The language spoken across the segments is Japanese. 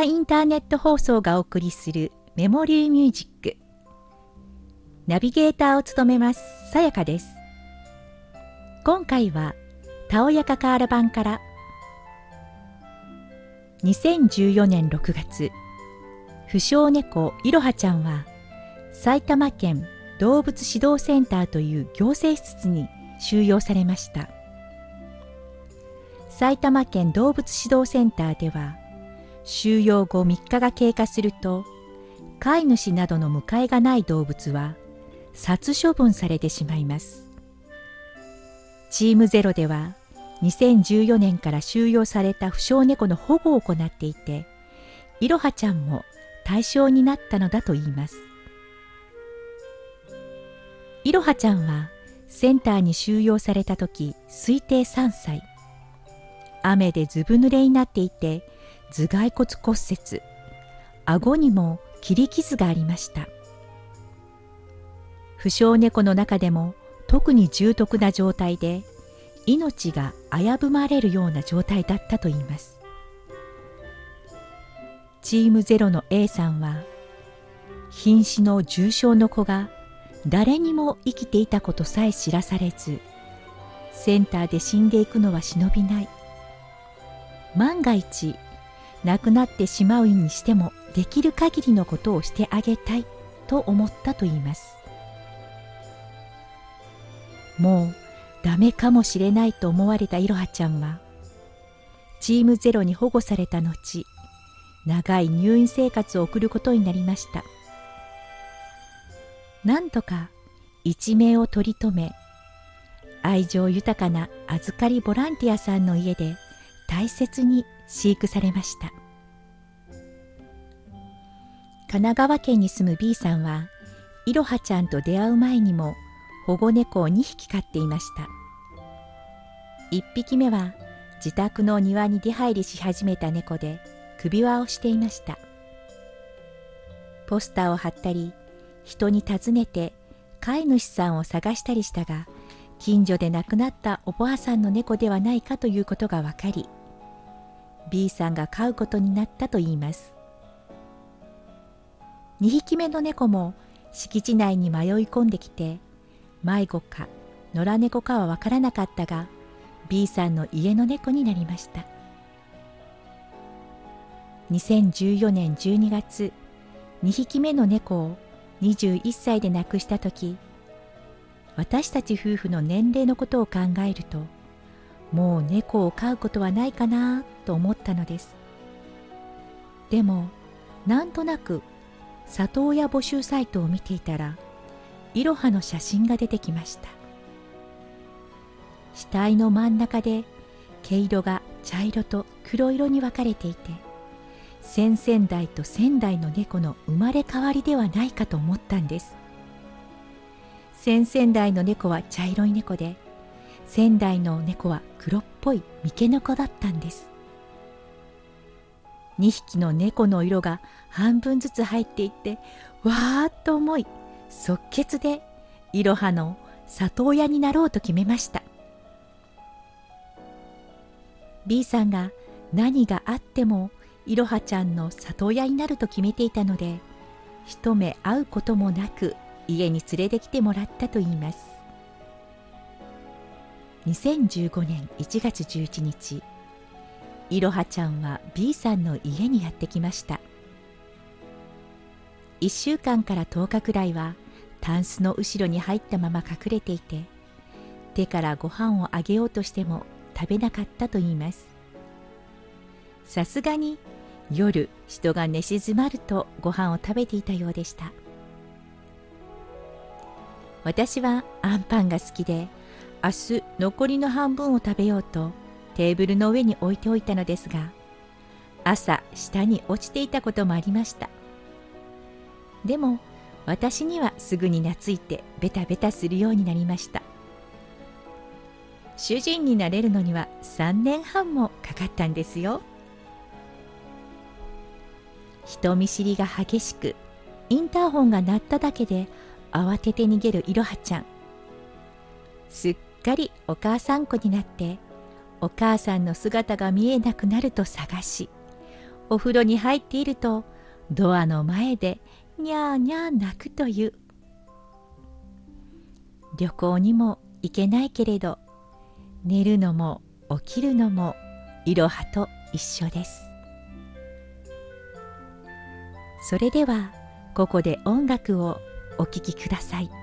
岡インターネット放送がお送りするメモリーミュージック。ナビゲーターを務めますさやかです。今回はたおやかカーラ版から2014年6月不詳猫いろはちゃんは埼玉県動物指導センターという行政施設に収容されました。埼玉県動物指導センターでは収容後3日が経過すると飼い主などの迎えがない動物は殺処分されてしまいます。チームゼロでは2014年から収容された負傷猫の保護を行っていていろはちゃんも対象になったのだといいます。いろはちゃんはセンターに収容された時推定3歳。雨でずぶ濡れになっていて頭蓋骨骨折。顎にも切り傷がありました。負傷猫の中でも特に重篤な状態で命が危ぶまれるような状態だったといいます。チームゼロの A さんは瀕死の重傷の子が誰にも生きていたことさえ知らされずセンターで死んでいくのは忍びない。万が一亡くなってしまうにしてもできる限りのことをしてあげたいと思ったと言います。もうダメかもしれないと思われたいろはちゃんはチームゼロに保護された後長い入院生活を送ることになりました。なんとか一命を取り留め愛情豊かな預かりボランティアさんの家で大切に飼育されました。神奈川県に住む B さんはいろはちゃんと出会う前にも保護猫を2匹飼っていました。1匹目は自宅の庭に出入りし始めた猫で首輪をしていました。ポスターを貼ったり人に尋ねて飼い主さんを探したりしたが近所で亡くなったおばあさんの猫ではないかということが分かり B さんが飼うことになったといいます。2匹目の猫も敷地内に迷い込んできて迷子か野良猫かは分からなかったが B さんの家の猫になりました。2014年12月2匹目の猫を21歳で亡くした時私たち夫婦の年齢のことを考えるともう猫を飼うことはないかなと思ったのです。でもなんとなく里親募集サイトを見ていたらいろはの写真が出てきました。死体の真ん中で毛色が茶色と黒色に分かれていて先々代と先代の猫の生まれ変わりではないかと思ったんです。先々代の猫は茶色い猫で仙台の猫は黒っぽい三毛猫だったんです。2匹の猫の色が半分ずつ入っていってわーっと思い即決でいろはの里親になろうと決めました。B さんが何があってもいろはちゃんの里親になると決めていたので一目会うこともなく家に連れてきてもらったといいます。2015年1月11日いろはちゃんは B さんの家にやってきました。1週間から10日くらいはタンスの後ろに入ったまま隠れていて手からご飯をあげようとしても食べなかったといいます。さすがに夜人が寝静まるとご飯を食べていたようでした。私はアンパンが好きで明日残りの半分を食べようとテーブルの上に置いておいたのですが朝下に落ちていたこともありました。でも私にはすぐに懐いてベタベタするようになりました。主人になれるのには3年半もかかったんですよ。人見知りが激しくインターホンが鳴っただけで慌てて逃げるいろはちゃん。すっかりお母さん子になってお母さんの姿が見えなくなると探しお風呂に入っているとドアの前でにゃーにゃー泣くという。旅行にも行けないけれど寝るのも起きるのもいろはと一緒です。それではここで音楽をお聴きください。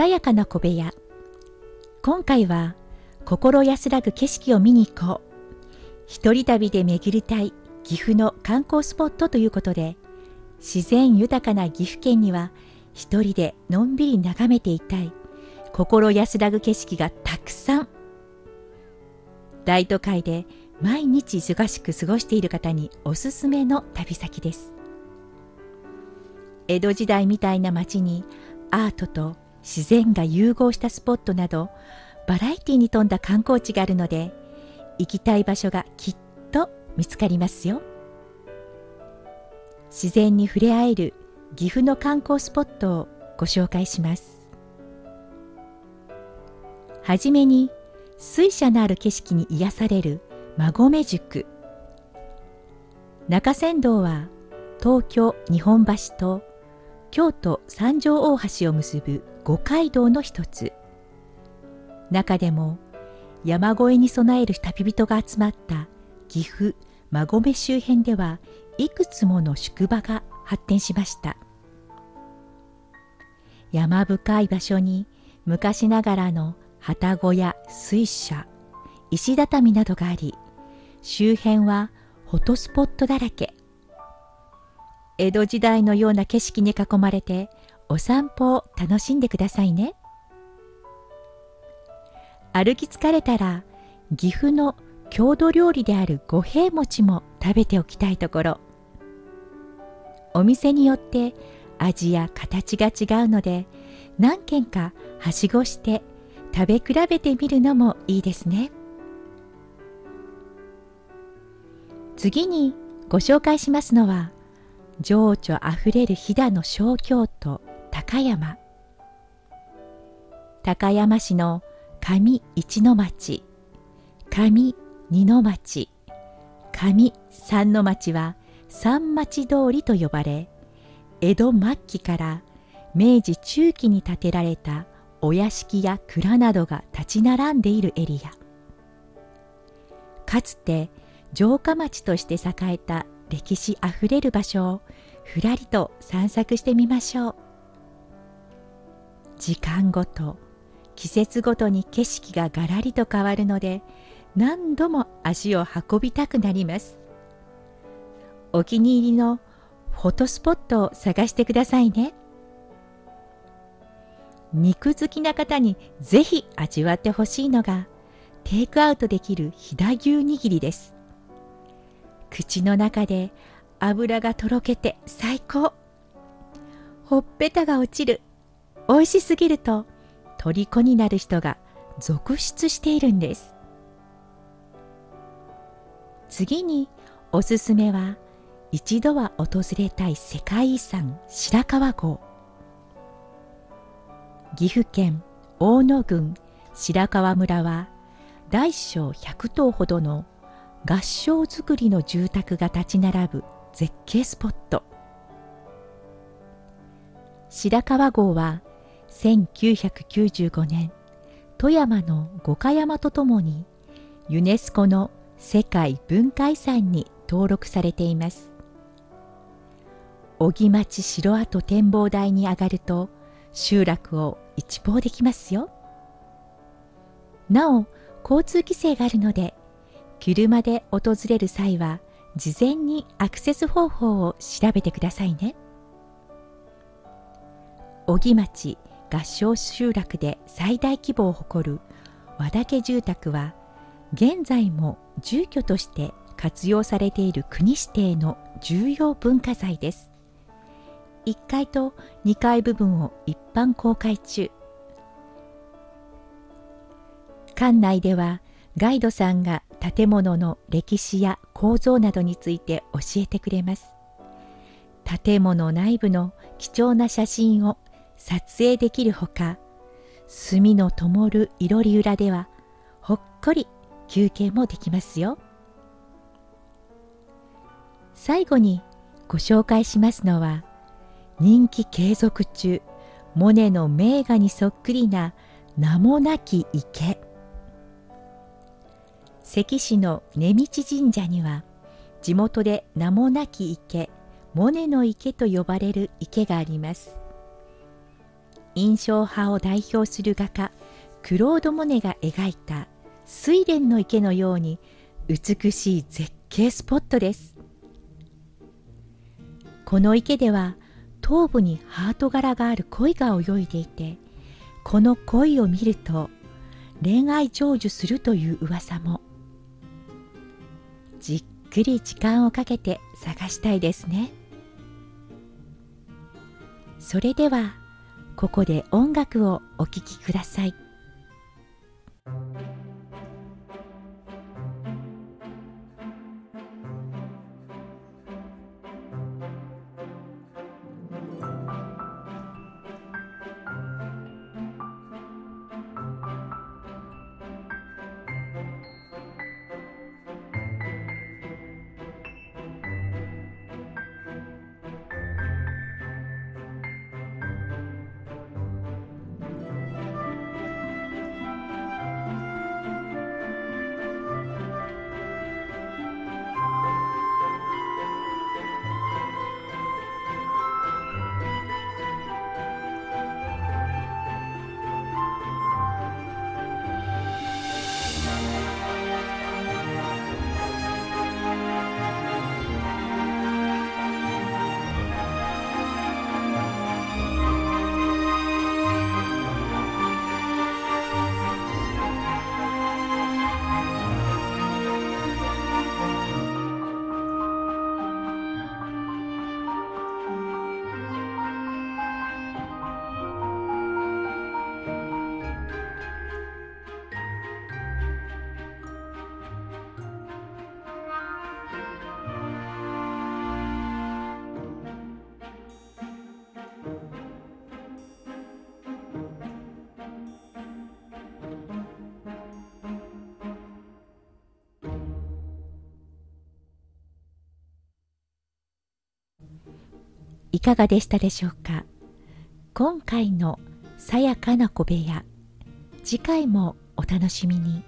さやかな小部屋。今回は心安らぐ景色を見に行こう。一人旅で巡りたい岐阜の観光スポットということで自然豊かな岐阜県には一人でのんびり眺めていたい。心安らぐ景色がたくさん。大都会で毎日忙しく過ごしている方におすすめの旅先です。江戸時代みたいな街にアートと自然が融合したスポットなどバラエティに富んだ観光地があるので行きたい場所がきっと見つかりますよ。自然に触れ合える岐阜の観光スポットをご紹介します。はじめに水車のある景色に癒される馬込宿。中山道は東京日本橋と京都三条大橋を結ぶ五街道の一つ。中でも山越えに備える旅人が集まった岐阜馬込周辺ではいくつもの宿場が発展しました。山深い場所に昔ながらの旅籠や水車石畳などがあり周辺はフォトスポットだらけ。江戸時代のような景色に囲まれてお散歩を楽しんでくださいね。歩き疲れたら岐阜の郷土料理である五平餅も食べておきたいところ。お店によって味や形が違うので何軒かはしごして食べ比べてみるのもいいですね。次にご紹介しますのは情緒あふれる飛騨の小京都。高山。高山市の上一の町。上二の町。上三の町は三町通りと呼ばれ江戸末期から明治中期に建てられたお屋敷や蔵などが立ち並んでいるエリア。かつて城下町として栄えた歴史あふれる場所をふらりと散策してみましょう。時間ごと季節ごとに景色ががらりと変わるので何度も足を運びたくなります。お気に入りのフォトスポットを探してくださいね。肉好きな方にぜひ味わってほしいのがテイクアウトできる飛騨牛握りです。口の中で油がとろけて最高。ほっぺたが落ちる美味しすぎると虜になる人が続出しているんです。次におすすめは一度は訪れたい世界遺産白川郷。岐阜県大野郡白川村は大小100棟ほどの合掌造りの住宅が立ち並ぶ絶景スポット。白川郷は1995年富山の五箇山とともにユネスコの世界文化遺産に登録されています。小木町城跡展望台に上がると集落を一望できますよ。なお交通規制があるので車で訪れる際は事前にアクセス方法を調べてくださいね。小木町合掌集落で最大規模を誇る和田家住宅は現在も住居として活用されている国指定の重要文化財です。1階と2階部分を一般公開中。館内ではガイドさんが建物の歴史や構造などについて教えてくれます。建物内部の貴重な写真を撮影できるほか炭の灯るいろり裏ではほっこり休憩もできますよ。最後にご紹介しますのは人気継続中モネの名画にそっくりな名もなき池。関市の根道神社には地元で名もなき池モネの池と呼ばれる池があります。印象派を代表する画家クロード・モネが描いた睡蓮の池のように美しい絶景スポットです。この池では頭部にハート柄がある鯉が泳いでいてこの鯉を見ると恋愛成就するという噂も。じっくり時間をかけて探したいですね。それではここで音楽をお聴きください。いかがでしたでしょうか？今回のさやかな小部屋次回もお楽しみに。